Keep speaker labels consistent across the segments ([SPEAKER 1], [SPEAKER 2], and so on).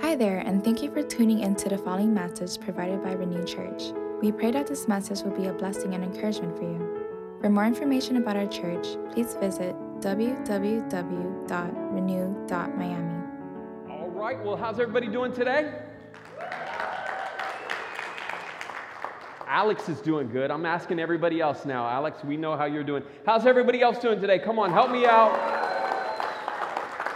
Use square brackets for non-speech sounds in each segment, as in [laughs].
[SPEAKER 1] Hi there, and thank you for tuning in to the following message provided by Renew Church. We pray that this message will be a blessing and encouragement for you. For more information about our church, please visit www.renew.miami.
[SPEAKER 2] All right, well, how's everybody doing today? Alex is doing good. I'm asking everybody else now. Alex, we know how you're doing. How's everybody else doing today? Come on, help me out.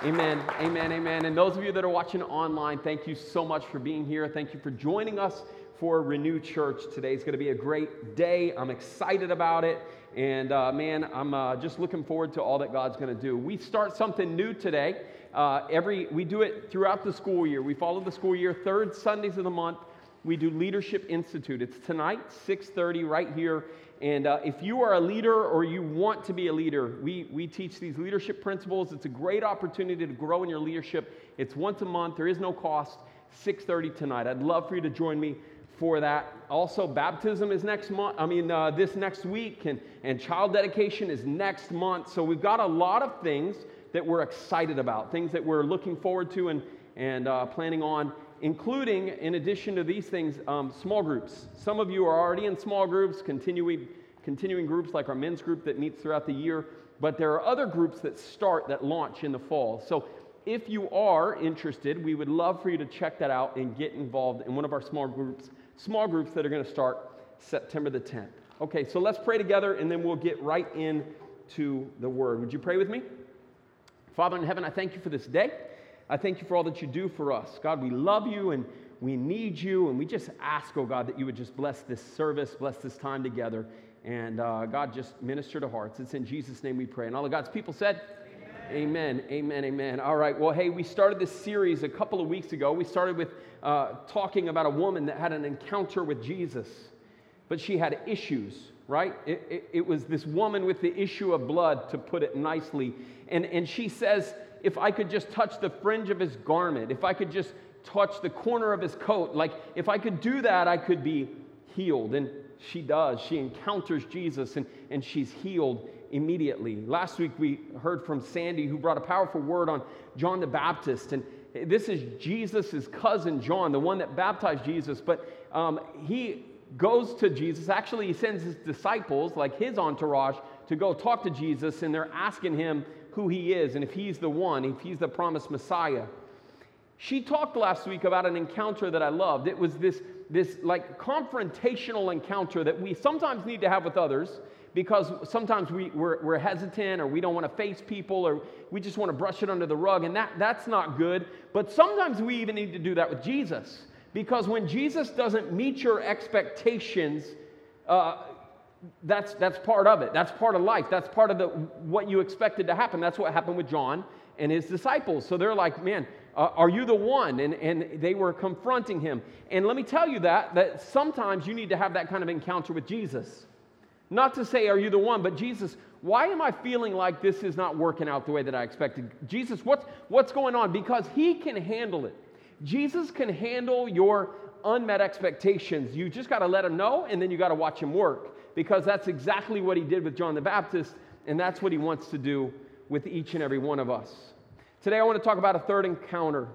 [SPEAKER 2] Amen, amen, amen. And those of you that are watching online, thank you so much for being here. Thank you for joining us for Renew Church. Today is going to be a great day. I'm excited about it. And uh, man, I'm uh, just looking forward to all that God's going to do. We start something new today. Uh, every we do it throughout the school year. We follow the school year. Third Sundays of the month, we do Leadership Institute. It's tonight, 6:30, right here. And uh, if you are a leader or you want to be a leader, we, we teach these leadership principles. It's a great opportunity to grow in your leadership. It's once a month. There is no cost. 6:30 tonight. I'd love for you to join me for that. Also, baptism is next month. I mean, uh, this next week, and, and child dedication is next month. So we've got a lot of things that we're excited about, things that we're looking forward to and, and uh, planning on including, in addition to these things, um, small groups. Some of you are already in small groups, continuing, continuing groups like our men's group that meets throughout the year, but there are other groups that start, that launch in the fall. So if you are interested, we would love for you to check that out and get involved in one of our small groups, small groups that are going to start September the 10th. Okay, so let's pray together and then we'll get right in to the word. Would you pray with me? Father in heaven, I thank you for this day. I thank you for all that you do for us. God, we love you and we need you. And we just ask, oh God, that you would just bless this service, bless this time together. And uh, God, just minister to hearts. It's in Jesus' name we pray. And all of God's people said, Amen. Amen. Amen. All right. Well, hey, we started this series a couple of weeks ago. We started with uh, talking about a woman that had an encounter with Jesus, but she had issues, right? It, it, it was this woman with the issue of blood, to put it nicely. And, and she says, if I could just touch the fringe of his garment, if I could just touch the corner of his coat, like if I could do that, I could be healed. And she does. She encounters Jesus and, and she's healed immediately. Last week we heard from Sandy, who brought a powerful word on John the Baptist. And this is Jesus' cousin John, the one that baptized Jesus. But um, he goes to Jesus. Actually, he sends his disciples, like his entourage, to go talk to Jesus, and they're asking him who he is and if he's the one, if he's the promised Messiah. She talked last week about an encounter that I loved. It was this, this like confrontational encounter that we sometimes need to have with others because sometimes we, we're, we're hesitant or we don't want to face people or we just want to brush it under the rug, and that, that's not good. But sometimes we even need to do that with Jesus because when Jesus doesn't meet your expectations, uh, that's, that's part of it. That's part of life. That's part of the, what you expected to happen. That's what happened with John and his disciples. So they're like, man, uh, are you the one? And, and they were confronting him. And let me tell you that, that sometimes you need to have that kind of encounter with Jesus. Not to say, are you the one, but Jesus, why am I feeling like this is not working out the way that I expected? Jesus, what's, what's going on? Because he can handle it. Jesus can handle your unmet expectations. You just got to let him know, and then you got to watch him work because that's exactly what he did with John the Baptist, and that's what he wants to do with each and every one of us. Today, I want to talk about a third encounter,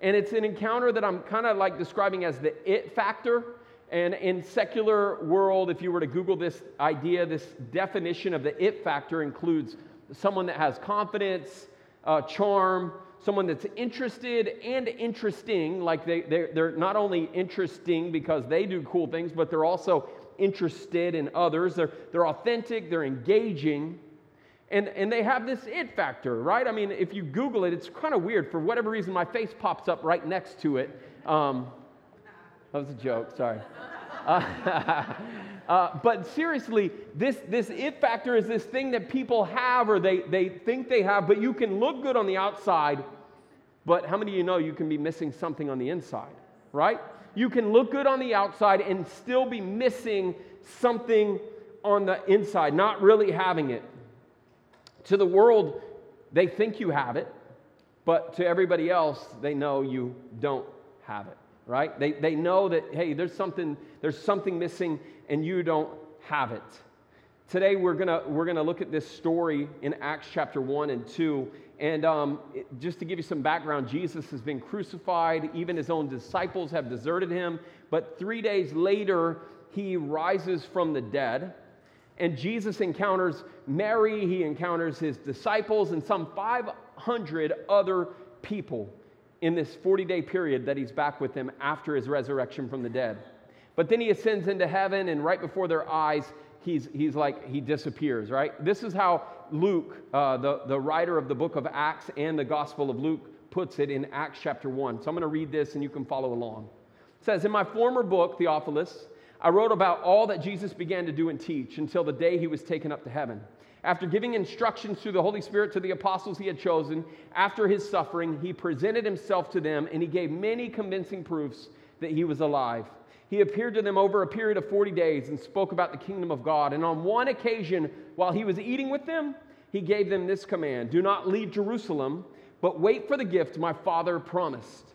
[SPEAKER 2] and it's an encounter that I'm kind of like describing as the it factor. And in secular world, if you were to Google this idea, this definition of the it factor includes someone that has confidence, uh, charm, someone that's interested and interesting. Like they, they're, they're not only interesting because they do cool things, but they're also interested in others. They're, they're authentic, they're engaging, and, and they have this it factor, right? I mean, if you Google it, it's kind of weird. For whatever reason, my face pops up right next to it. Um, that was a joke, sorry. [laughs] Uh, [laughs] uh, but seriously, this, this it factor is this thing that people have or they, they think they have, but you can look good on the outside, but how many of you know you can be missing something on the inside, right? you can look good on the outside and still be missing something on the inside, not really having it. To the world, they think you have it, but to everybody else, they know you don't have it, right? They, they know that, hey, there's something, there's something missing and you don't have it. Today we're gonna we're gonna look at this story in Acts chapter one and two, and um, just to give you some background, Jesus has been crucified. Even his own disciples have deserted him. But three days later, he rises from the dead. And Jesus encounters Mary, he encounters his disciples, and some 500 other people in this 40 day period that he's back with them after his resurrection from the dead. But then he ascends into heaven, and right before their eyes, he's, he's like, he disappears, right? This is how Luke, uh, the, the writer of the book of Acts and the Gospel of Luke, puts it in Acts chapter 1. So I'm going to read this and you can follow along. It says, In my former book, Theophilus, I wrote about all that Jesus began to do and teach until the day he was taken up to heaven. After giving instructions through the Holy Spirit to the apostles he had chosen, after his suffering, he presented himself to them and he gave many convincing proofs that he was alive. He appeared to them over a period of 40 days and spoke about the kingdom of God. And on one occasion, while he was eating with them, he gave them this command Do not leave Jerusalem, but wait for the gift my Father promised,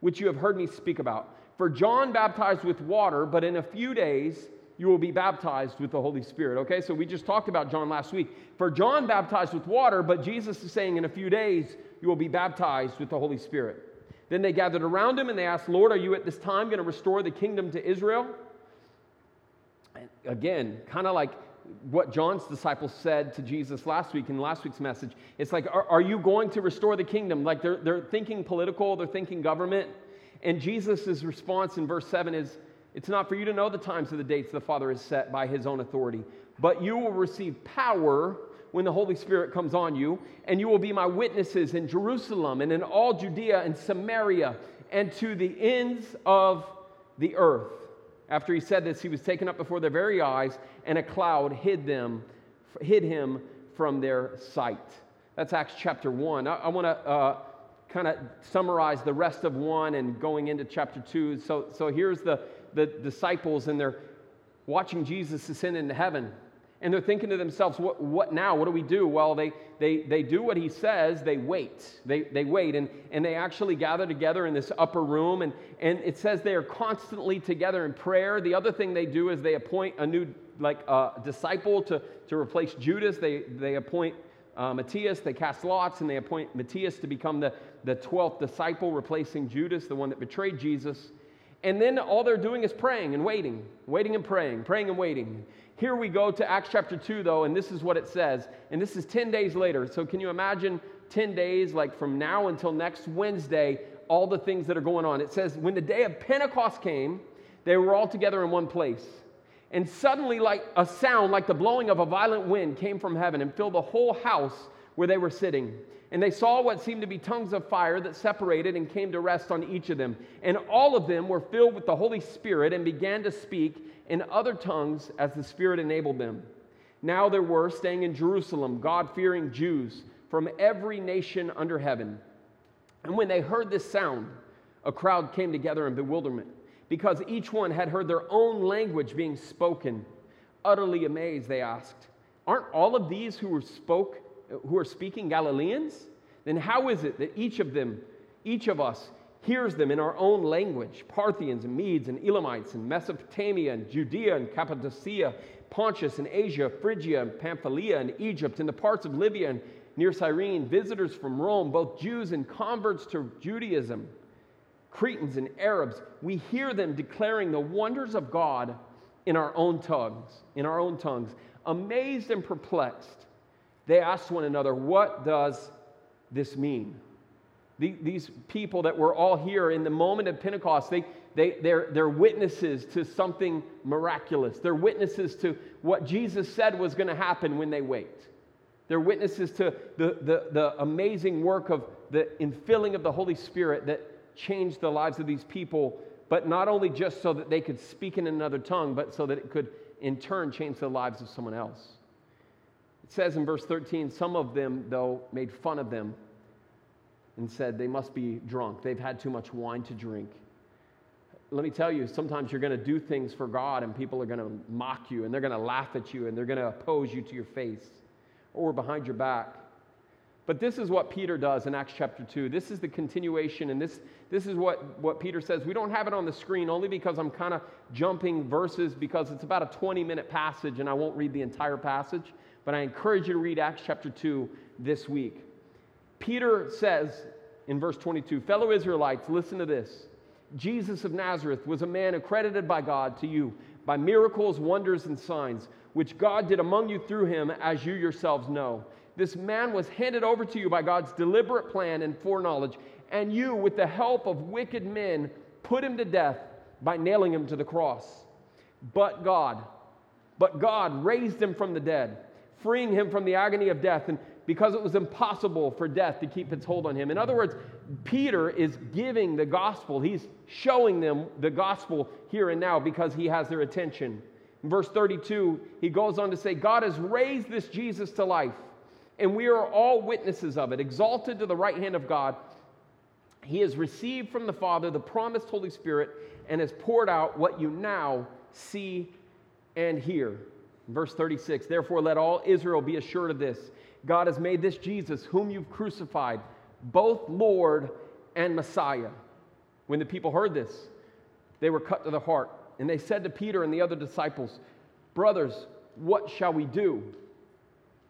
[SPEAKER 2] which you have heard me speak about. For John baptized with water, but in a few days you will be baptized with the Holy Spirit. Okay, so we just talked about John last week. For John baptized with water, but Jesus is saying in a few days you will be baptized with the Holy Spirit. Then they gathered around him and they asked, Lord, are you at this time going to restore the kingdom to Israel? And again, kind of like what John's disciples said to Jesus last week in last week's message. It's like, are, are you going to restore the kingdom? Like they're, they're thinking political, they're thinking government. And Jesus' response in verse 7 is It's not for you to know the times of the dates the Father has set by his own authority, but you will receive power when the Holy Spirit comes on you, and you will be my witnesses in Jerusalem and in all Judea and Samaria and to the ends of the earth. After he said this, he was taken up before their very eyes, and a cloud hid them, hid him from their sight. That's Acts chapter 1. I, I want to uh, kind of summarize the rest of 1 and going into chapter 2. So, so here's the, the disciples, and they're watching Jesus ascend into heaven. And they're thinking to themselves, what, what now? What do we do? Well, they, they, they do what he says, they wait. They, they wait, and, and they actually gather together in this upper room. And, and it says they are constantly together in prayer. The other thing they do is they appoint a new like uh, disciple to, to replace Judas. They, they appoint uh, Matthias, they cast lots, and they appoint Matthias to become the, the 12th disciple, replacing Judas, the one that betrayed Jesus. And then all they're doing is praying and waiting, waiting and praying, praying and waiting. Here we go to Acts chapter 2, though, and this is what it says. And this is 10 days later. So can you imagine 10 days, like from now until next Wednesday, all the things that are going on? It says, when the day of Pentecost came, they were all together in one place. And suddenly, like a sound, like the blowing of a violent wind, came from heaven and filled the whole house where they were sitting. And they saw what seemed to be tongues of fire that separated and came to rest on each of them. And all of them were filled with the Holy Spirit and began to speak in other tongues as the Spirit enabled them. Now there were staying in Jerusalem God fearing Jews from every nation under heaven. And when they heard this sound, a crowd came together in bewilderment because each one had heard their own language being spoken. Utterly amazed, they asked, Aren't all of these who, were spoke, who are speaking Galileans? Then how is it that each of them, each of us, hears them in our own language Parthians and Medes and Elamites and Mesopotamia and Judea and Cappadocia, Pontus and Asia, Phrygia and Pamphylia and Egypt, and the parts of Libya and near Cyrene, visitors from Rome, both Jews and converts to Judaism, Cretans and Arabs. We hear them declaring the wonders of God in our own tongues, in our own tongues. Amazed and perplexed, they asked one another, What does this mean? these people that were all here in the moment of Pentecost, they, they, they're, they're witnesses to something miraculous. They're witnesses to what Jesus said was going to happen when they wait. They're witnesses to the, the, the amazing work of the infilling of the Holy Spirit that changed the lives of these people, but not only just so that they could speak in another tongue, but so that it could in turn change the lives of someone else. It says in verse 13, some of them, though, made fun of them and said they must be drunk. They've had too much wine to drink. Let me tell you, sometimes you're going to do things for God and people are going to mock you and they're going to laugh at you and they're going to oppose you to your face or behind your back. But this is what Peter does in Acts chapter 2. This is the continuation, and this, this is what, what Peter says. We don't have it on the screen only because I'm kind of jumping verses because it's about a 20 minute passage, and I won't read the entire passage, but I encourage you to read Acts chapter 2 this week. Peter says in verse 22 Fellow Israelites, listen to this. Jesus of Nazareth was a man accredited by God to you by miracles, wonders, and signs, which God did among you through him, as you yourselves know. This man was handed over to you by God's deliberate plan and foreknowledge, and you, with the help of wicked men, put him to death by nailing him to the cross. But God, but God raised him from the dead, freeing him from the agony of death, and because it was impossible for death to keep its hold on him. In other words, Peter is giving the gospel. He's showing them the gospel here and now because he has their attention. In verse 32, he goes on to say, God has raised this Jesus to life and we are all witnesses of it, exalted to the right hand of God. He has received from the Father the promised Holy Spirit and has poured out what you now see and hear. Verse 36 Therefore, let all Israel be assured of this God has made this Jesus, whom you've crucified, both Lord and Messiah. When the people heard this, they were cut to the heart. And they said to Peter and the other disciples, Brothers, what shall we do?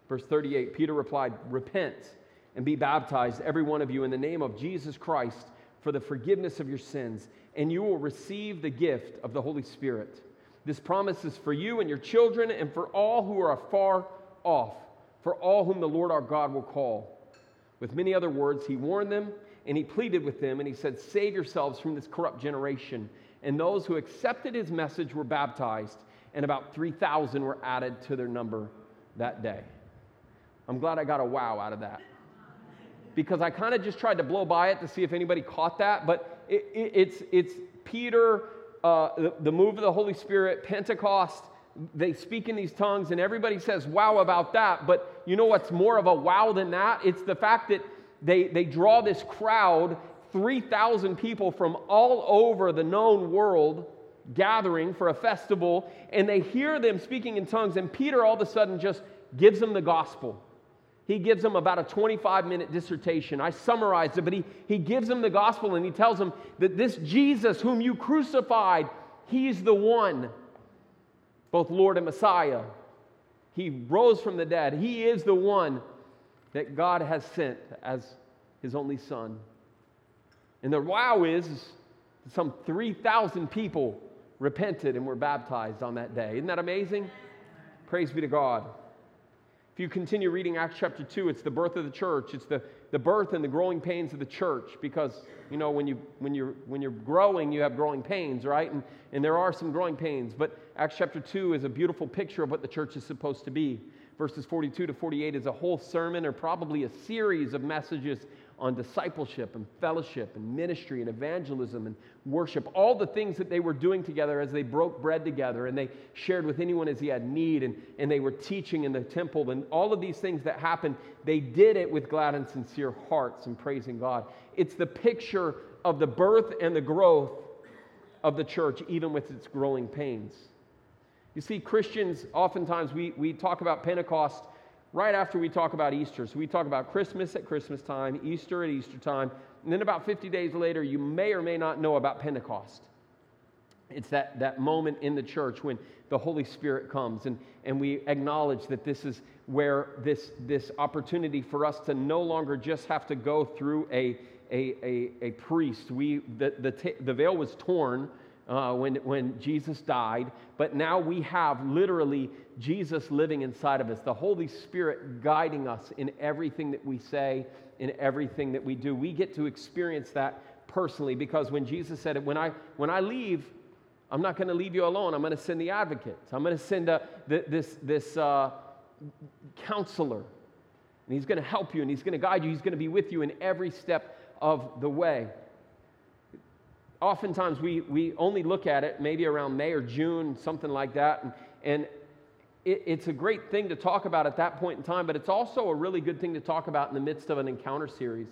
[SPEAKER 2] Verse 38 Peter replied, Repent and be baptized, every one of you, in the name of Jesus Christ for the forgiveness of your sins, and you will receive the gift of the Holy Spirit. This promise is for you and your children, and for all who are far off, for all whom the Lord our God will call. With many other words, he warned them and he pleaded with them, and he said, Save yourselves from this corrupt generation. And those who accepted his message were baptized, and about 3,000 were added to their number that day. I'm glad I got a wow out of that. Because I kind of just tried to blow by it to see if anybody caught that, but it, it, it's, it's Peter, uh, the, the move of the Holy Spirit, Pentecost, they speak in these tongues, and everybody says wow about that. But you know what's more of a wow than that? It's the fact that they, they draw this crowd, 3,000 people from all over the known world gathering for a festival, and they hear them speaking in tongues, and Peter all of a sudden just gives them the gospel he gives them about a 25 minute dissertation. I summarized it, but he, he gives them the gospel and he tells them that this Jesus, whom you crucified, he's the one, both Lord and Messiah. He rose from the dead. He is the one that God has sent as his only son. And the wow is some 3,000 people repented and were baptized on that day. Isn't that amazing? Praise be to God. If you continue reading Acts chapter 2, it's the birth of the church. It's the, the birth and the growing pains of the church because, you know, when, you, when, you're, when you're growing, you have growing pains, right? And, and there are some growing pains. But Acts chapter 2 is a beautiful picture of what the church is supposed to be. Verses 42 to 48 is a whole sermon or probably a series of messages on discipleship and fellowship and ministry and evangelism and worship, all the things that they were doing together as they broke bread together and they shared with anyone as he had need and, and they were teaching in the temple and all of these things that happened, they did it with glad and sincere hearts and praising God. It's the picture of the birth and the growth of the church, even with its growing pains. You see, Christians, oftentimes we, we talk about Pentecost right after we talk about Easter. So we talk about Christmas at Christmas time, Easter at Easter time, and then about 50 days later, you may or may not know about Pentecost. It's that, that moment in the church when the Holy Spirit comes and, and we acknowledge that this is where this, this opportunity for us to no longer just have to go through a, a, a, a priest. We, the, the, the veil was torn uh, when, when Jesus died, but now we have literally Jesus living inside of us, the Holy Spirit guiding us in everything that we say, in everything that we do. We get to experience that personally because when Jesus said it, when I, when I leave, I'm not going to leave you alone. I'm going to send the advocate. I'm going to send a, this, this uh, counselor. And he's going to help you and he's going to guide you. He's going to be with you in every step of the way oftentimes we, we only look at it maybe around May or June, something like that. And, and it, it's a great thing to talk about at that point in time, but it's also a really good thing to talk about in the midst of an encounter series.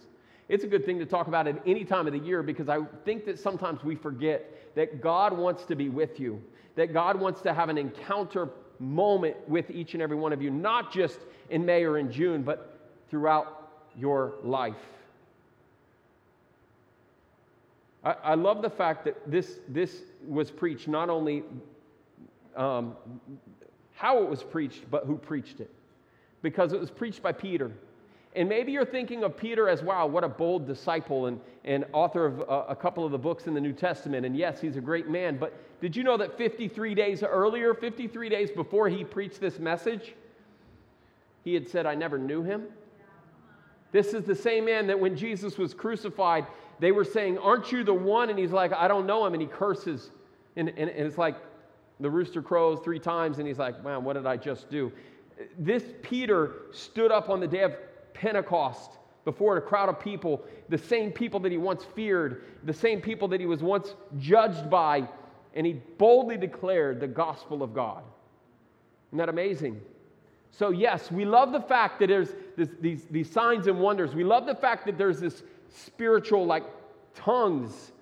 [SPEAKER 2] It's a good thing to talk about at any time of the year because I think that sometimes we forget that God wants to be with you, that God wants to have an encounter moment with each and every one of you, not just in May or in June, but throughout your life. I, I love the fact that this, this was preached not only um, how it was preached, but who preached it. Because it was preached by Peter. And maybe you're thinking of Peter as, wow, what a bold disciple and, and author of a, a couple of the books in the New Testament. And yes, he's a great man. But did you know that 53 days earlier, 53 days before he preached this message, he had said, I never knew him? This is the same man that when Jesus was crucified, they were saying, Aren't you the one? And he's like, I don't know him. And he curses. And, and, and it's like the rooster crows three times. And he's like, Man, what did I just do? This Peter stood up on the day of Pentecost before a crowd of people, the same people that he once feared, the same people that he was once judged by, and he boldly declared the gospel of God. Isn't that amazing? So, yes, we love the fact that there's this, these, these signs and wonders. We love the fact that there's this spiritual, like tongues.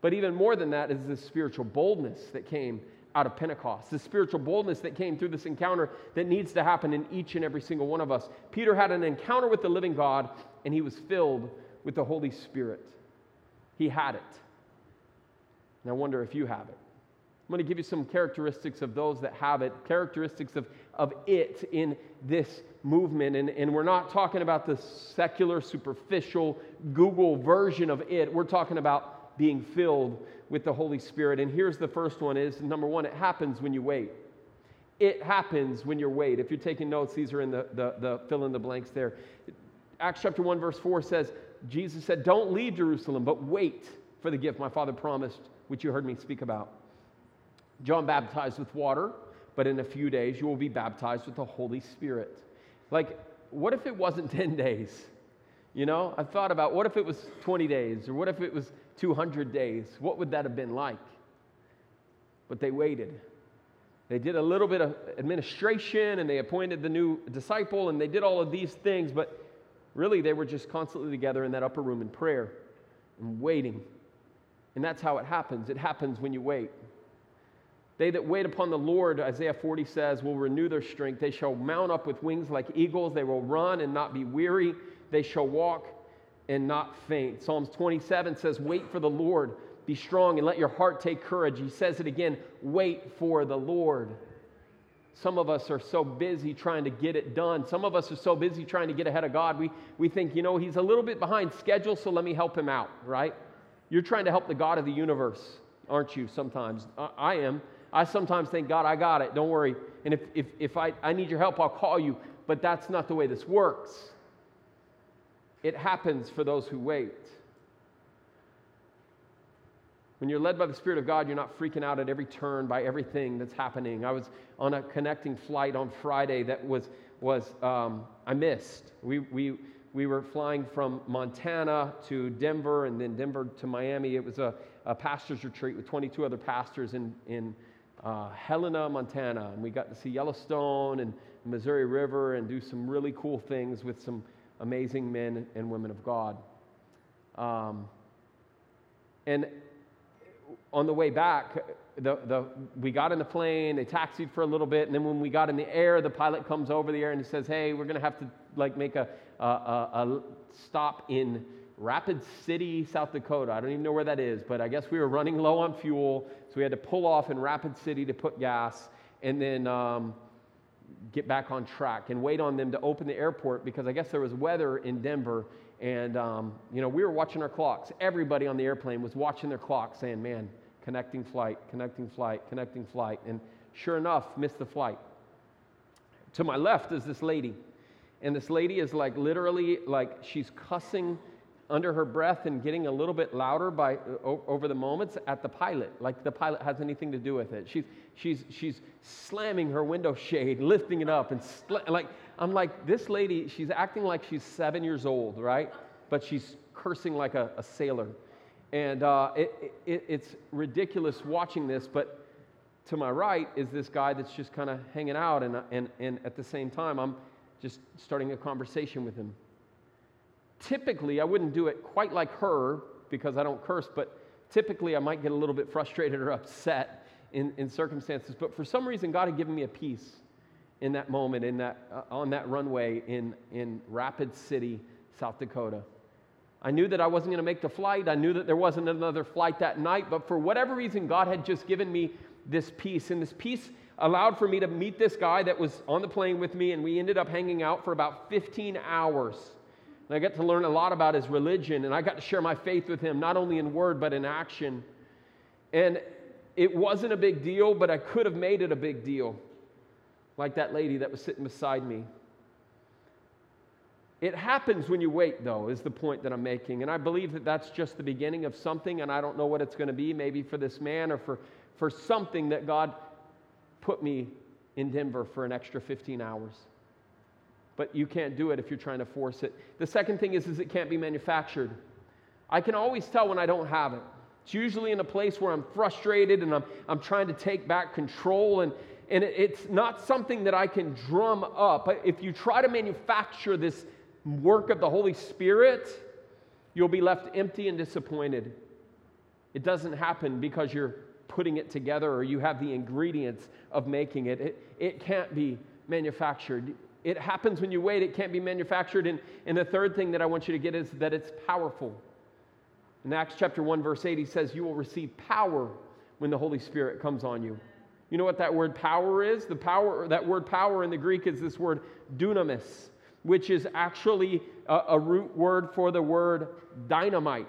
[SPEAKER 2] But even more than that is this spiritual boldness that came out of Pentecost, the spiritual boldness that came through this encounter that needs to happen in each and every single one of us. Peter had an encounter with the living God, and he was filled with the Holy Spirit. He had it. And I wonder if you have it. I'm going to give you some characteristics of those that have it, characteristics of, of it in this movement. And, and we're not talking about the secular, superficial Google version of it. We're talking about being filled with the Holy Spirit. And here's the first one is number one, it happens when you wait. It happens when you wait. If you're taking notes, these are in the, the, the fill in the blanks there. Acts chapter 1, verse 4 says, Jesus said, Don't leave Jerusalem, but wait for the gift my Father promised, which you heard me speak about. John baptized with water, but in a few days you will be baptized with the Holy Spirit. Like, what if it wasn't [laughs] 10 days? You know, I thought about what if it was 20 days or what if it was 200 days? What would that have been like? But they waited. They did a little bit of administration and they appointed the new disciple and they did all of these things, but really they were just constantly together in that upper room in prayer and waiting. And that's how it happens. It happens when you wait. They that wait upon the Lord, Isaiah 40 says, will renew their strength. They shall mount up with wings like eagles. They will run and not be weary. They shall walk and not faint. Psalms 27 says, Wait for the Lord. Be strong and let your heart take courage. He says it again wait for the Lord. Some of us are so busy trying to get it done. Some of us are so busy trying to get ahead of God. We, we think, you know, he's a little bit behind schedule, so let me help him out, right? You're trying to help the God of the universe, aren't you, sometimes? I, I am. I sometimes think, God, I got it. Don't worry. And if, if, if I, I need your help, I'll call you. But that's not the way this works. It happens for those who wait. When you're led by the Spirit of God, you're not freaking out at every turn by everything that's happening. I was on a connecting flight on Friday that was, was um, I missed. We, we, we were flying from Montana to Denver and then Denver to Miami. It was a, a pastor's retreat with 22 other pastors in, in uh, Helena, Montana, and we got to see Yellowstone and Missouri River and do some really cool things with some amazing men and women of God. Um, and on the way back, the, the, we got in the plane, they taxied for a little bit, and then when we got in the air, the pilot comes over the air and he says, Hey, we're going to have to like make a, a, a, a stop in Rapid City, South Dakota. I don't even know where that is, but I guess we were running low on fuel, so we had to pull off in Rapid City to put gas and then um, get back on track and wait on them to open the airport because I guess there was weather in Denver. And, um, you know, we were watching our clocks. Everybody on the airplane was watching their clock saying, man, connecting flight, connecting flight, connecting flight. And sure enough, missed the flight. To my left is this lady. And this lady is like literally like she's cussing under her breath and getting a little bit louder by, over the moments at the pilot, like the pilot has anything to do with it. She's, she's, she's slamming her window shade, [laughs] lifting it up, and like, I'm like, this lady, she's acting like she's seven years old, right? But she's cursing like a, a sailor. And uh, it, it, it's ridiculous watching this, but to my right is this guy that's just kind of hanging out, and, and, and at the same time, I'm just starting a conversation with him. Typically, I wouldn't do it quite like her because I don't curse, but typically I might get a little bit frustrated or upset in, in circumstances. But for some reason, God had given me a peace in that moment, in that, uh, on that runway in, in Rapid City, South Dakota. I knew that I wasn't going to make the flight. I knew that there wasn't another flight that night, but for whatever reason, God had just given me this peace. And this peace allowed for me to meet this guy that was on the plane with me, and we ended up hanging out for about 15 hours. And I got to learn a lot about his religion, and I got to share my faith with him, not only in word, but in action. And it wasn't a big deal, but I could have made it a big deal, like that lady that was sitting beside me. It happens when you wait, though, is the point that I'm making. And I believe that that's just the beginning of something, and I don't know what it's going to be, maybe for this man or for, for something that God put me in Denver for an extra 15 hours. But you can't do it if you're trying to force it. The second thing is, is it can't be manufactured. I can always tell when I don't have it. It's usually in a place where I'm frustrated and I'm, I'm trying to take back control, and, and it's not something that I can drum up. If you try to manufacture this work of the Holy Spirit, you'll be left empty and disappointed. It doesn't happen because you're putting it together or you have the ingredients of making it. It, it can't be manufactured. It happens when you wait, it can't be manufactured. And, and the third thing that I want you to get is that it's powerful. In Acts chapter 1, verse 8, he says, You will receive power when the Holy Spirit comes on you. You know what that word power is? The power, that word power in the Greek is this word dunamis which is actually a, a root word for the word dynamite.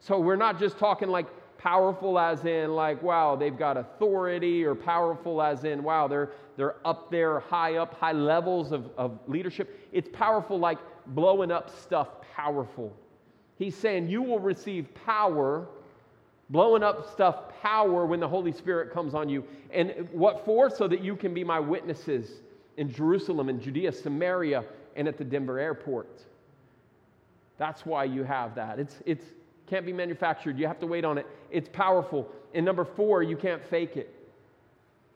[SPEAKER 2] So we're not just talking like powerful as in like wow they've got authority or powerful as in wow they're they're up there high up high levels of, of leadership it's powerful like blowing up stuff powerful he's saying you will receive power blowing up stuff power when the holy spirit comes on you and what for so that you can be my witnesses in Jerusalem and Judea, Samaria, and at the Denver airport. That's why you have that. It's, it's can't be manufactured. You have to wait on it. It's powerful. And number four, you can't fake it.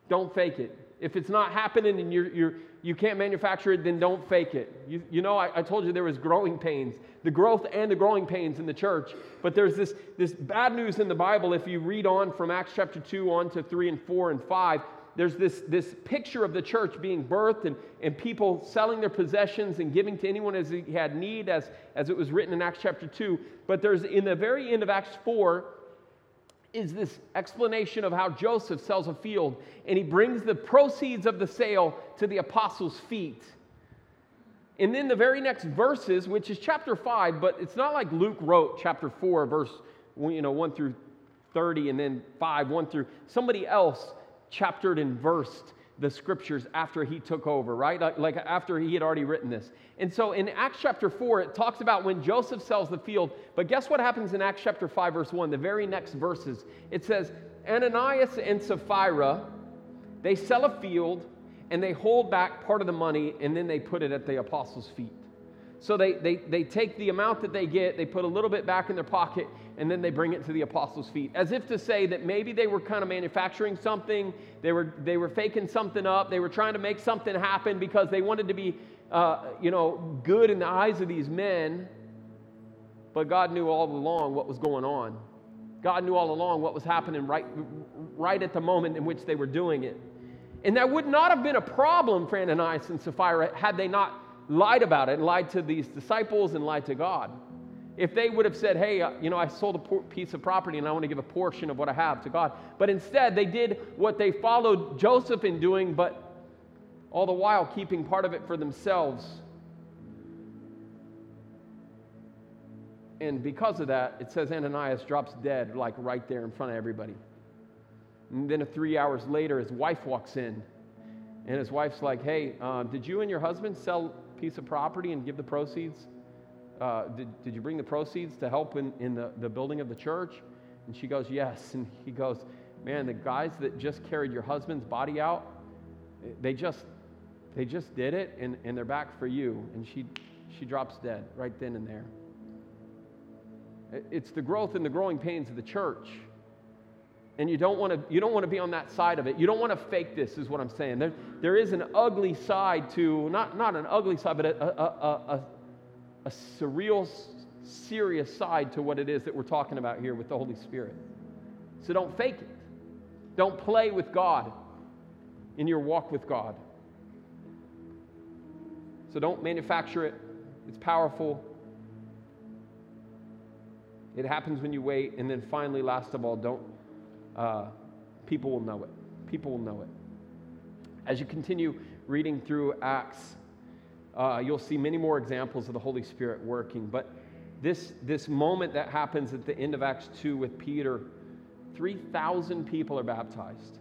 [SPEAKER 2] Don't fake it. If it's not happening and you're, you're, you can't manufacture it, then don't fake it. You, you know, I, I told you there was growing pains, the growth and the growing pains in the church. But there's this, this bad news in the Bible. If you read on from Acts chapter 2 on to 3 and 4 and 5, there's this, this picture of the church being birthed and, and people selling their possessions and giving to anyone as he had need, as, as it was written in Acts chapter 2. But there's in the very end of Acts 4 is this explanation of how Joseph sells a field and he brings the proceeds of the sale to the apostles' feet. And then the very next verses, which is chapter 5, but it's not like Luke wrote chapter 4, verse you know, 1 through 30, and then 5, 1 through somebody else chaptered and versed the scriptures after he took over, right? Like, after he had already written this. And so in Acts chapter 4, it talks about when Joseph sells the field. But guess what happens in Acts chapter 5, verse 1? The very next verses, it says, Ananias and Sapphira, they sell a field and they hold back part of the money and then they put it at the apostles' feet. So they, they, they take the amount that they get, they put a little bit back in their pocket, and then they bring it to the apostles' feet. As if to say that maybe they were kind of manufacturing something, they were, they were faking something up, they were trying to make something happen because they wanted to be, uh, you know, good in the eyes of these men. But God knew all along what was going on. God knew all along what was happening right, right at the moment in which they were doing it. And that would not have been a problem for Ananias and Sapphira had they not lied about it and lied to these disciples and lied to God. If they would have said, hey, uh, you know, I sold a piece of property and I want to give a portion of what I have to God. But instead, they did what they followed Joseph in doing, but all the while keeping part of it for themselves. And because of that, it says Ananias drops dead, like right there in front of everybody. And then three hours later, his wife walks in. And his wife's like, hey, uh, did you and your husband sell piece of property and give the proceeds? Uh, did, did you bring the proceeds to help in, in the, the building of the church? And she goes, Yes. [laughs] And he goes, Man, the guys that just carried your husband's body out, they just they just did it and, and they're back for you. And she she drops dead right then and there. It's the growth and the growing pains of the church and you don't want to you don't want to be on that side of it you don't want to fake this is what i'm saying there, there is an ugly side to not, not an ugly side but a, a, a, a, surreal serious side to what it is that we're talking about here with the holy spirit so don't fake it don't play with god in your walk with god so don't manufacture it it's powerful It happens when you wait. And then finally, last of all, don't, uh, people will know it. People will know it. As you continue reading through Acts, uh, you'll see many more examples of the Holy Spirit working. But this, this moment that happens at the end of Acts 2 with Peter, 3,000 people are baptized.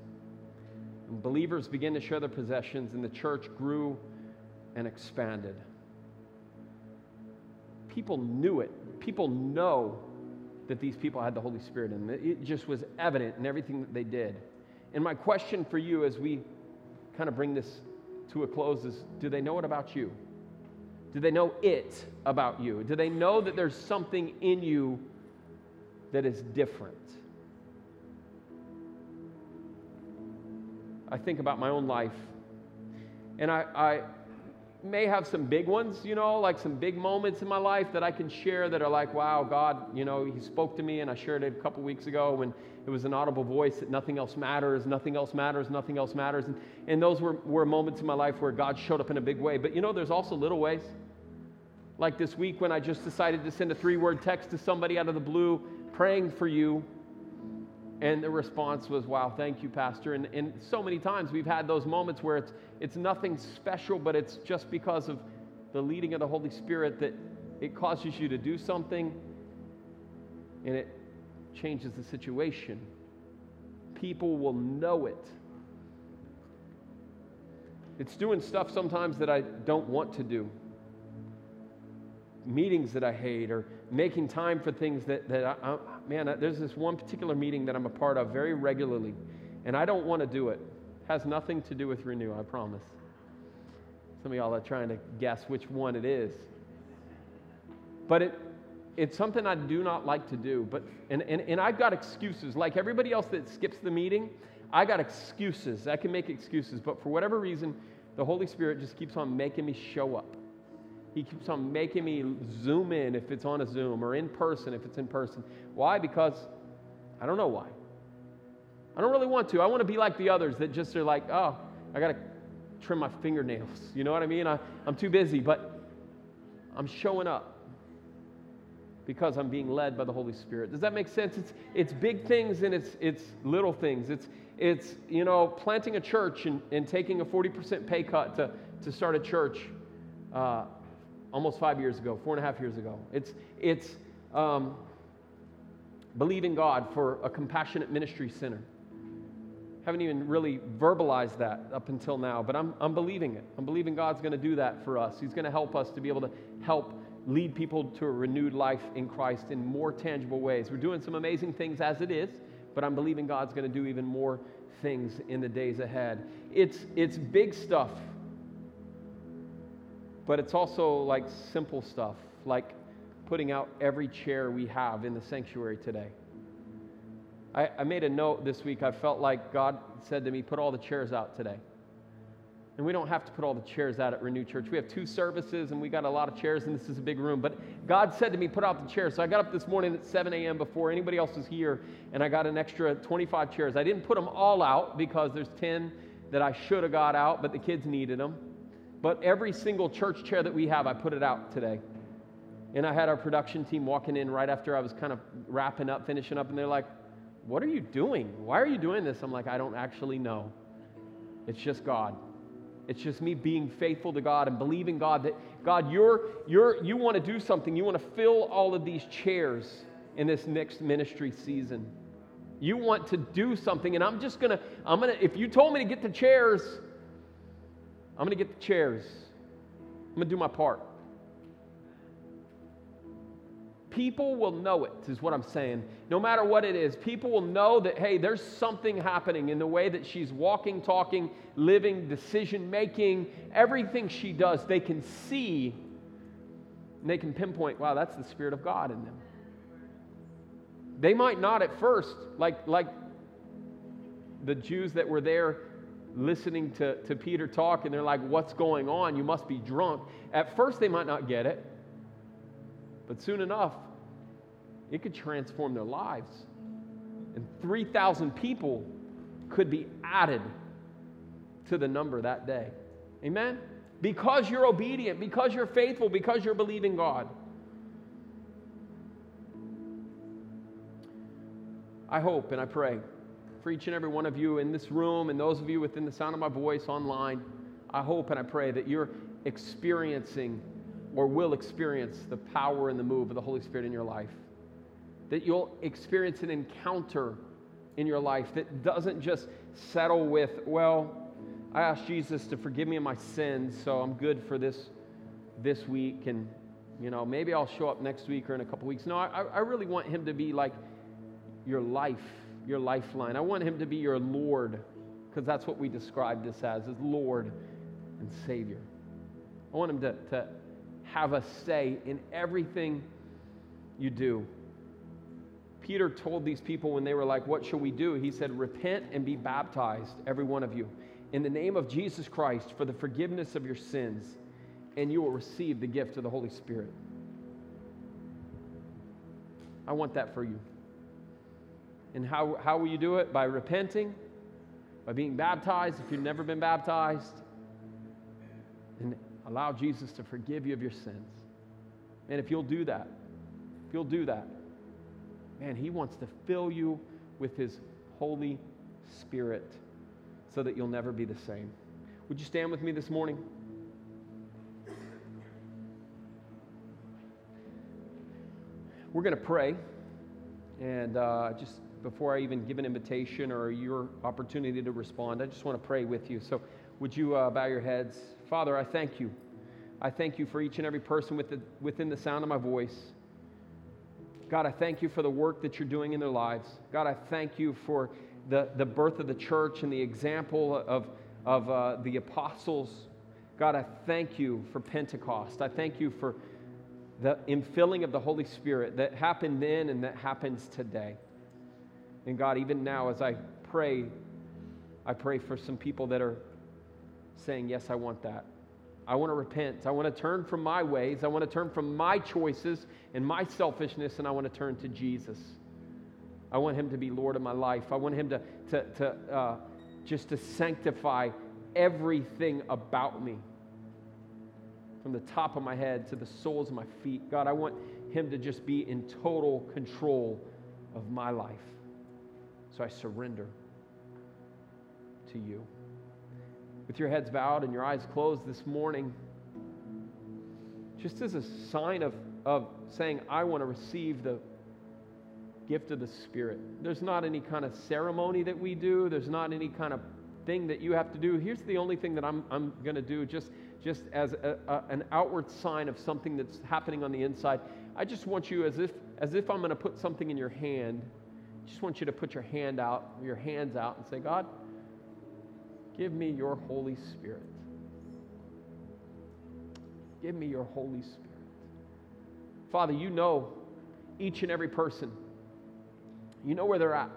[SPEAKER 2] And believers begin to share their possessions, and the church grew and expanded. People knew it. People know that these people had the Holy Spirit, and it just was evident in everything that they did. And my question for you as we kind of bring this to a close is do they know it about you? Do they know it about you? Do they know that there's something in you that is different? I think about my own life, and I, may have some big ones, you know, like some big moments in my life that I can share that are like, wow, God, you know, He spoke to me, and I shared it a couple weeks ago when it was an audible voice that nothing else matters, nothing else matters, nothing else matters. And, and those were, were moments in my life where God showed up in a big way. But you know, there's also little ways. Like this week when I just decided to send a three word text to somebody out of the blue praying for you and the response was, wow, thank you, Pastor. And, and so many times we've had those moments where it's, it's nothing special, but it's just because of the leading of the Holy Spirit that it causes you to do something and it changes the situation. People will know it. It's doing stuff sometimes that I don't want to do meetings that I hate or making time for things that, that I, I, man, I, there's this one particular meeting that I'm a part of very regularly, and I don't want to do it. it. Has nothing to do with Renew, I promise. Some of y'all are trying to guess which one it is. But it, it's something I do not like to do. But, and, and, and I've got excuses. Like everybody else that skips the meeting, I got excuses. I can make excuses. But for whatever reason, the Holy Spirit just keeps on making me show up. He keeps on making me zoom in if it's on a Zoom or in person if it's in person. Why? Because I don't know why. I don't really want to. I want to be like the others that just are like, oh, I got to trim my fingernails. [laughs] You know what I mean? I, I'm too busy, but I'm showing up because I'm being led by the Holy Spirit. Does that make sense? It's, it's big things and it's, it's little things. It's, it's, you know, planting a church and, and taking a 40% pay cut to, to start a church. Uh, almost five years ago, four and a half years ago. It's, it's um, believing God for a compassionate ministry center. Haven't even really verbalized that up until now, but I'm, I'm believing it. I'm believing God's going to do that for us. He's going to help us to be able to help lead people to a renewed life in Christ in more tangible ways. We're doing some amazing things as it is, but I'm believing God's going to do even more things in the days ahead. It's, it's big stuff but it's also like simple stuff, like putting out every chair we have in the sanctuary today. I, I made a note this week. I felt like God said to me, put all the chairs out today. And we don't have to put all the chairs out at Renew Church. We have two services and we got a lot of chairs, and this is a big room. But God said to me, put out the chairs. So I got up this morning at 7 a.m. before anybody else was here, and I got an extra 25 chairs. I didn't put them all out because there's 10 that I should have got out, but the kids needed them. But every single church chair that we have, I put it out today. And I had our production team walking in right after I was kind of wrapping up, finishing up, and they're like, What are you doing? Why are you doing this? I'm like, I don't actually know. It's just God. It's just me being faithful to God and believing God that God, you're, you're, you want to do something. You want to fill all of these chairs in this next ministry season. You want to do something, and I'm just gonna, I'm gonna, if you told me to get the chairs, I'm going to get the chairs. I'm going to do my part. People will know it, is what I'm saying. No matter what it is, people will know that, hey, there's something happening in the way that she's walking, talking, living, decision making, everything she does, they can see and they can pinpoint, wow, that's the Spirit of God in them. They might not at first, like, like the Jews that were there listening to, to Peter talk and they're like, What's going on? You must be drunk. At first, they might not get it, but soon enough, it could transform their lives. And 3,000 people could be added to the number that day. Amen? Because you're obedient, because you're faithful, because you're believing God. I hope and I pray for each and every one of you in this room and those of you within the sound of my voice online. I hope and I pray that you're experiencing or will experience the power and the move of the Holy Spirit in your life. That you'll experience an encounter in your life that doesn't just settle with, well, I asked Jesus to forgive me of my sins, so I'm good for this this week, and you know maybe I'll show up next week or in a couple weeks. No, I, I really want Him to be like your life, your lifeline. I want Him to be your Lord, because that's what we describe this as: is Lord and Savior. I want Him to, to have a say in everything you do. Peter told these people when they were like, What shall we do? He said, Repent and be baptized, every one of you, in the name of Jesus Christ for the forgiveness of your sins, and you will receive the gift of the Holy Spirit. I want that for you. And how, how will you do it? By repenting, by being baptized if you've never been baptized, and allow Jesus to forgive you of your sins. And if you'll do that, if you'll do that, man, He wants to fill you with His Holy Spirit so that you'll never be the same. Would you stand with me this morning? We're going to pray. And uh, just before I even give an invitation or your opportunity to respond, I just want to pray with you. So, would you uh, bow your heads? Father, I thank you. I thank you for each and every person with the, within the sound of my voice. God, I thank you for the work that you're doing in their lives. God, I thank you for the, the birth of the church and the example of, of uh, the apostles. God, I thank you for Pentecost. I thank you for the infilling of the Holy Spirit that happened then and that happens today. And God, even now as I pray, I pray for some people that are saying, Yes, I want that. I want to repent. I want to turn from my ways. I want to turn from my choices and my selfishness, and I want to turn to Jesus. I want him to be Lord of my life. I want him to, to, to uh, just to sanctify everything about me from the top of my head to the soles of my feet. God, I want him to just be in total control of my life. So I surrender to you. With your heads bowed and your eyes closed this morning, just as a sign of, of saying, I want to receive the gift of the Spirit. There's not any kind of ceremony that we do, there's not any kind of thing that you have to do. Here's the only thing that I'm, I'm going to do, just, just as a, a, an outward sign of something that's happening on the inside. I just want you, as if, as if I'm going to put something in your hand, just want you to put your hand out, your hands out, and say, God, give me your Holy Spirit. Give me your Holy Spirit. Father, you know each and every person. You know where they're at.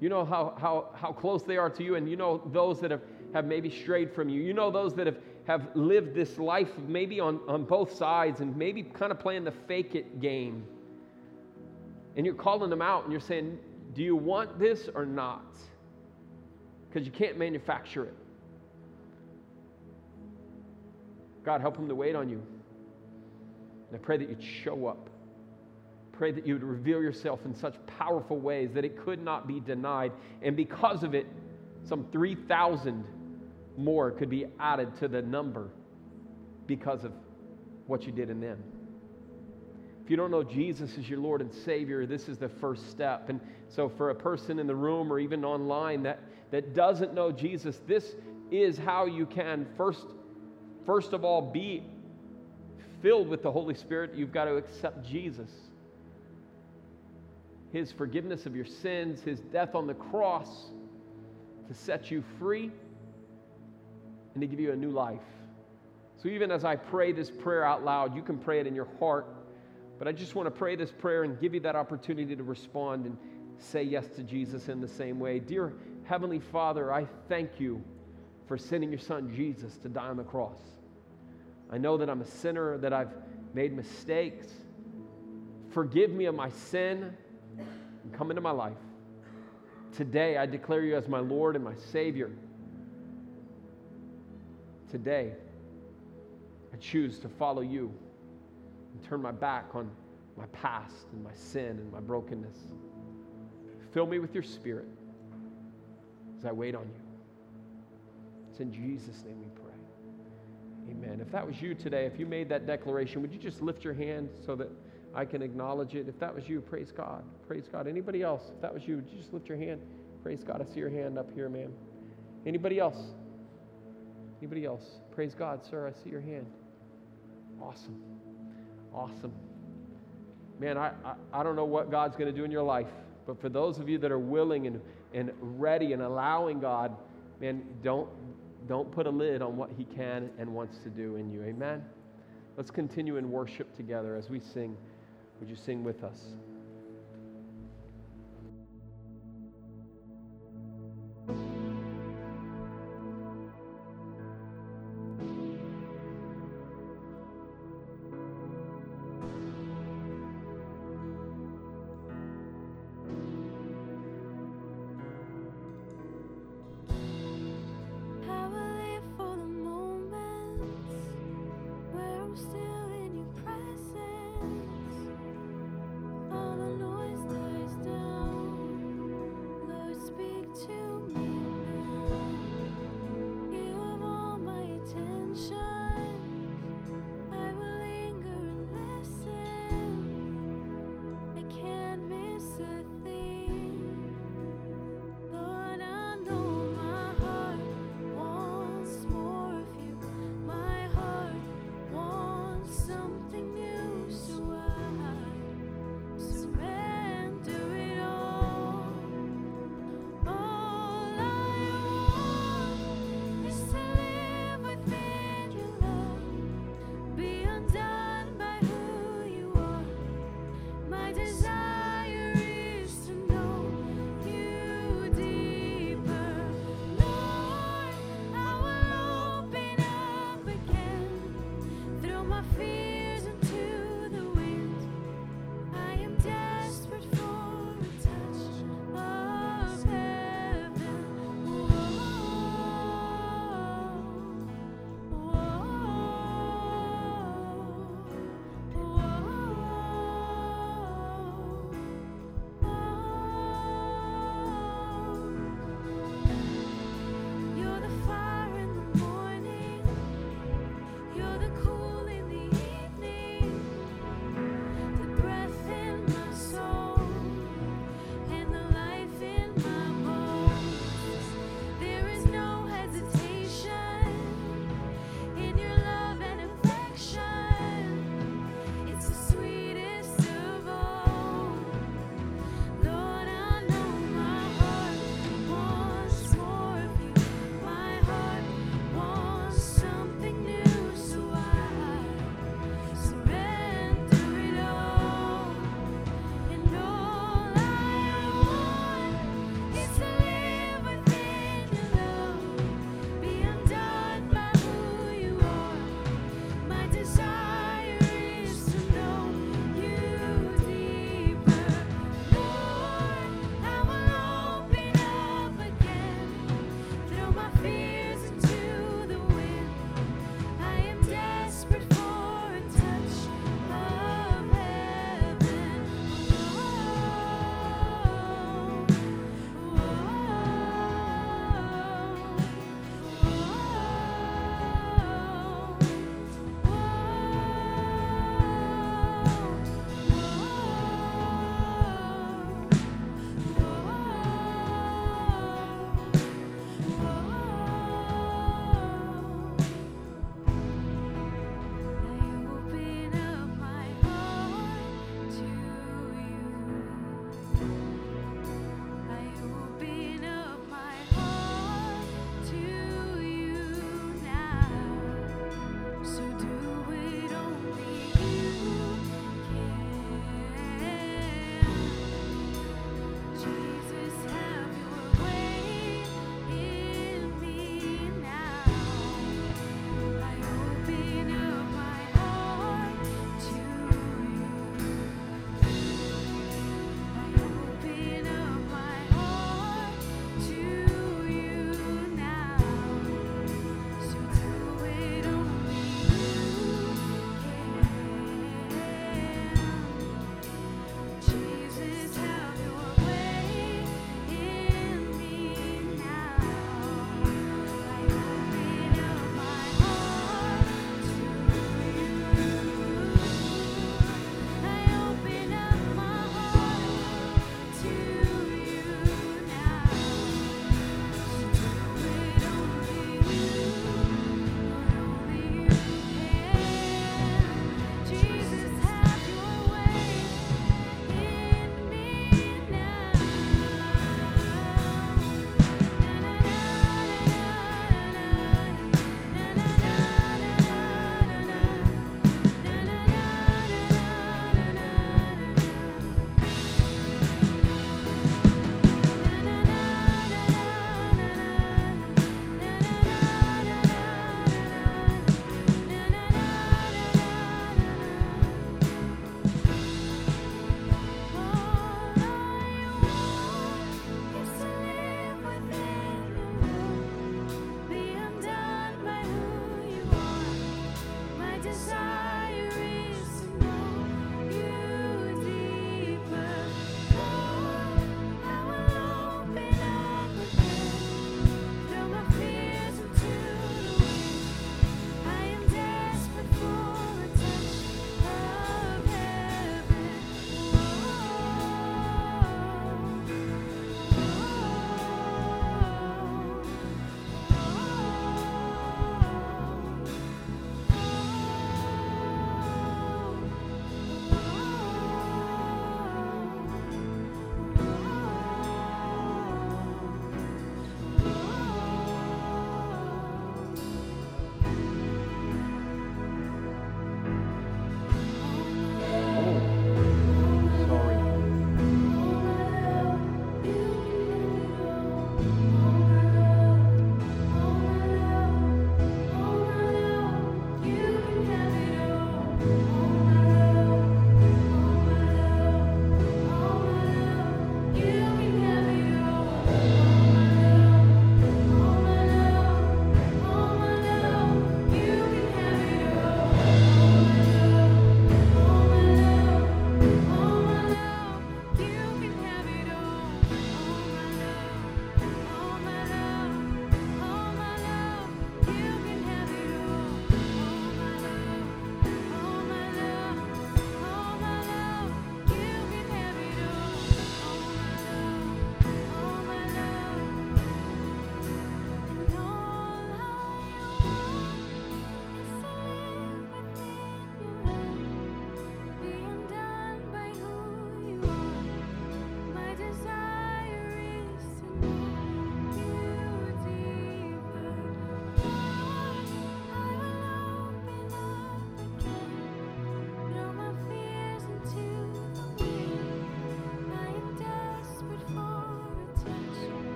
[SPEAKER 2] You know how, how, how close they are to you, and you know those that have, have maybe strayed from you. You know those that have, have lived this life maybe on, on both sides and maybe kind of playing the fake it game. And you're calling them out and you're saying, Do you want this or not? Because you can't manufacture it. God, help them to wait on you. And I pray that you'd show up pray that you would reveal yourself in such powerful ways that it could not be denied. And because of it, some 3,000 more could be added to the number because of what you did in them. If you don't know Jesus as your Lord and Savior, this is the first step. And so, for a person in the room or even online that, that doesn't know Jesus, this is how you can first, first of all be filled with the Holy Spirit. You've got to accept Jesus his forgiveness of your sins, his death on the cross to set you free and to give you a new life. So, even as I pray this prayer out loud, you can pray it in your heart. But I just want to pray this prayer and give you that opportunity to respond and say yes to Jesus in the same way. Dear Heavenly Father, I thank you for sending your Son Jesus to die on the cross. I know that I'm a sinner, that I've made mistakes. Forgive me of my sin and come into my life. Today, I declare you as my Lord and my Savior. Today, I choose to follow you and turn my back on my past and my sin and my brokenness. Fill me with your spirit as I wait on you. It's in Jesus' name we pray. Amen. If that was you today, if you made that declaration, would you just lift your hand so that I can acknowledge it? If that was you, praise God. Praise God. Anybody else? If that was you, would you just lift your hand? Praise God. I see your hand up here, ma'am. Anybody else? Anybody else? Praise God, sir. I see your hand. Awesome. Awesome. Man, I, I, I don't know what God's going to do in your life, but for those of you that are willing and, and ready and allowing God, man, don't, don't put a lid on what He can and wants to do in you. Amen? Let's continue in worship together as we sing. Would you sing with us?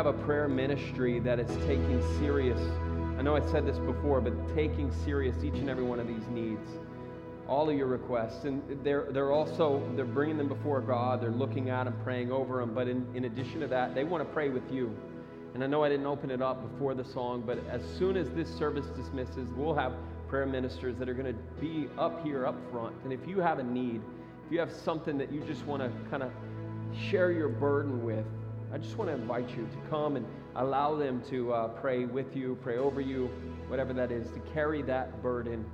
[SPEAKER 2] Have a prayer ministry that is taking serious, I know I said this before, but taking serious each and every one of these needs all of your requests. And they're, they're also they're bringing them before god. They're looking at them praying over them but in, in addition to that they want to pray with you. And i know i didn't open it up before the song but as soon as this service dismisses we'll have prayer ministers that are going to be up here up front. And if you have a need if you have something that you just want to kind of share your burden with i just want to invite you to come and allow them to uh, pray with you pray over you whatever that is to carry that burden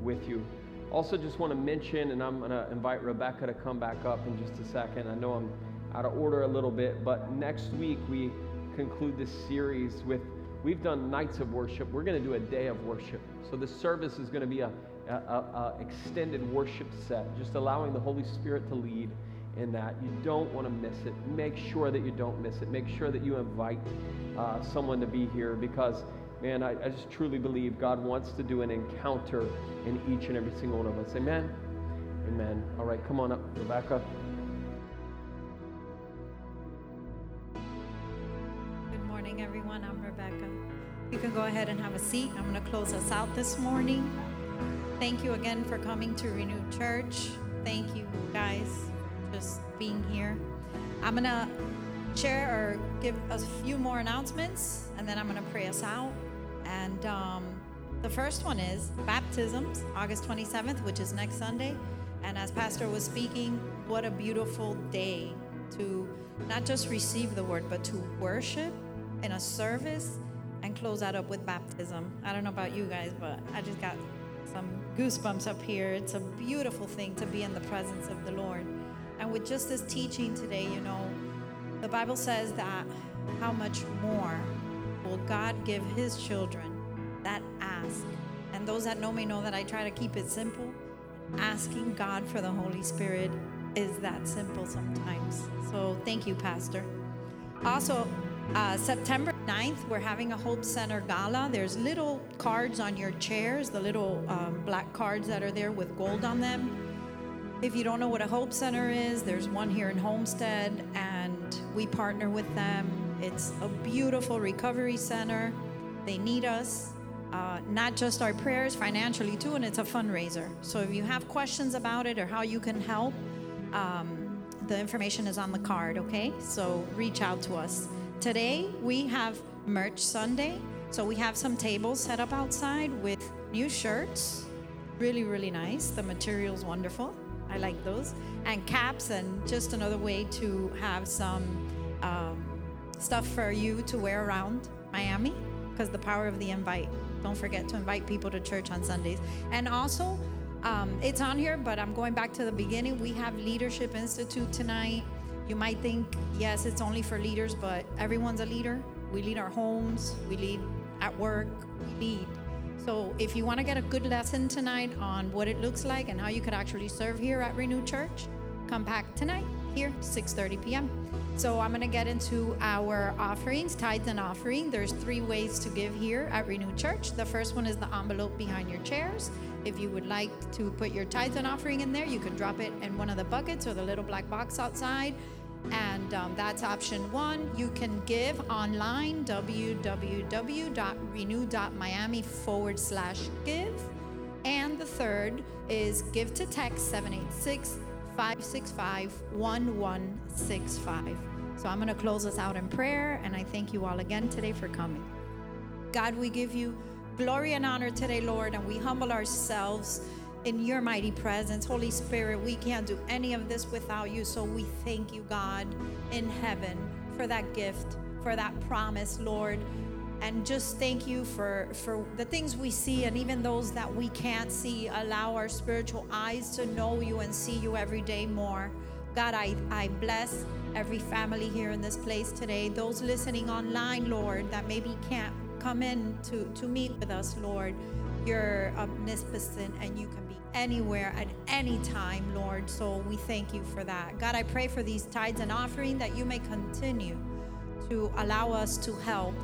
[SPEAKER 2] with you also, just want to mention, and I'm going to invite Rebecca to come back up in just a second. I know I'm out of order a little bit, but next week we conclude this series with we've done nights of worship. We're going to do a day of worship. So the service is going to be a, a, a, extended worship set, just allowing the Holy Spirit to lead in that. You don't want to miss it. Make sure that you don't miss it. Make sure that you invite uh, someone to be here because man, I, I just truly believe God wants to do an encounter in each and every single one of us. Amen? Amen. All right, come on up, Rebecca.
[SPEAKER 3] Good morning, everyone. I'm Rebecca. You can go ahead and have a seat. I'm going to close us out this morning. Thank you again for coming to Renew Church. Thank you, guys, just being here. I'm going to share or give a few more announcements, and then I'm going to pray us out. And um, the first one is baptisms, August 27th, which is next Sunday. And as Pastor was speaking, what a beautiful day to not just receive the word, but to worship in a service and close that up with baptism. I don't know about you guys, but I just got some goosebumps up here. It's a beautiful thing to be in the presence of the Lord. And with just this teaching today, you know, the Bible says that how much more will God give his children that ask. And those that know me know that I try to keep it simple. Asking God for the Holy Spirit is that simple sometimes. So thank you, Pastor. Also, uh, September 9th, we're having a Hope Center gala. There's little cards on your chairs, the little um, black cards that are there with gold on them. If you don't know what a Hope Center is, there's one here in Homestead, and we partner with them. It's a beautiful recovery center. They need us uh, not just our prayers, financially too, and it's a fundraiser. So if you have questions about it or how you can help, um, the information is on the card, okay? So reach out to us. Today we have Merch Sunday. So we have some tables set up outside with new shirts. Really, really nice. The material's wonderful. I like those. And caps, and just another way to have some um, stuff for you to wear around Miami because the power of the invite. Don't forget to invite people to church on Sundays. And also, um, it's on here, but I'm going back to the beginning. We have Leadership Institute tonight. You might think, yes, it's only for leaders, but everyone's a leader. We lead our homes, we lead at work, we lead. So if you want to get a good lesson tonight on what it looks like and how you could actually serve here at Renew Church, come back tonight here, 6:30 p.m. So I'm going to get into our offerings, tithes and offering. There's three ways to give here at Renew Church. The first one is the envelope behind your chairs. If you would like to put your tithes and offering in there, you can drop it in one of the buckets or the little black box outside. And um, that's option one. You can give online, www.renew.miami forward slash give. And the third is give to text 786 565 1165. So I'm going to close us out in prayer, and I thank you all again today for coming. God, we give you glory and honor today, Lord, and we humble ourselves in your mighty presence. Holy Spirit, we can't do any of this without you, so we thank you, God, in heaven for that gift, for that promise, Lord. And just thank you for for the things we see and even those that we can't see. Allow our spiritual eyes to know you and see you every day more. God i i bless every family here in this place today. Those listening online lord that maybe can't come in to to meet with us lord you're omnipotent and you can anywhere at any time lord so we thank you for that god i pray for these tithes and offering that you may continue to allow us to help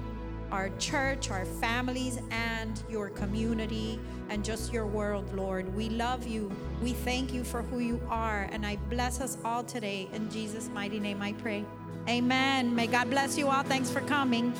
[SPEAKER 3] our church, our families, and your community and just your world, Lord. We love you. We thank you for who you are. And I bless us all today. In Jesus' mighty name I pray. Amen. May God bless you all. Thanks for coming.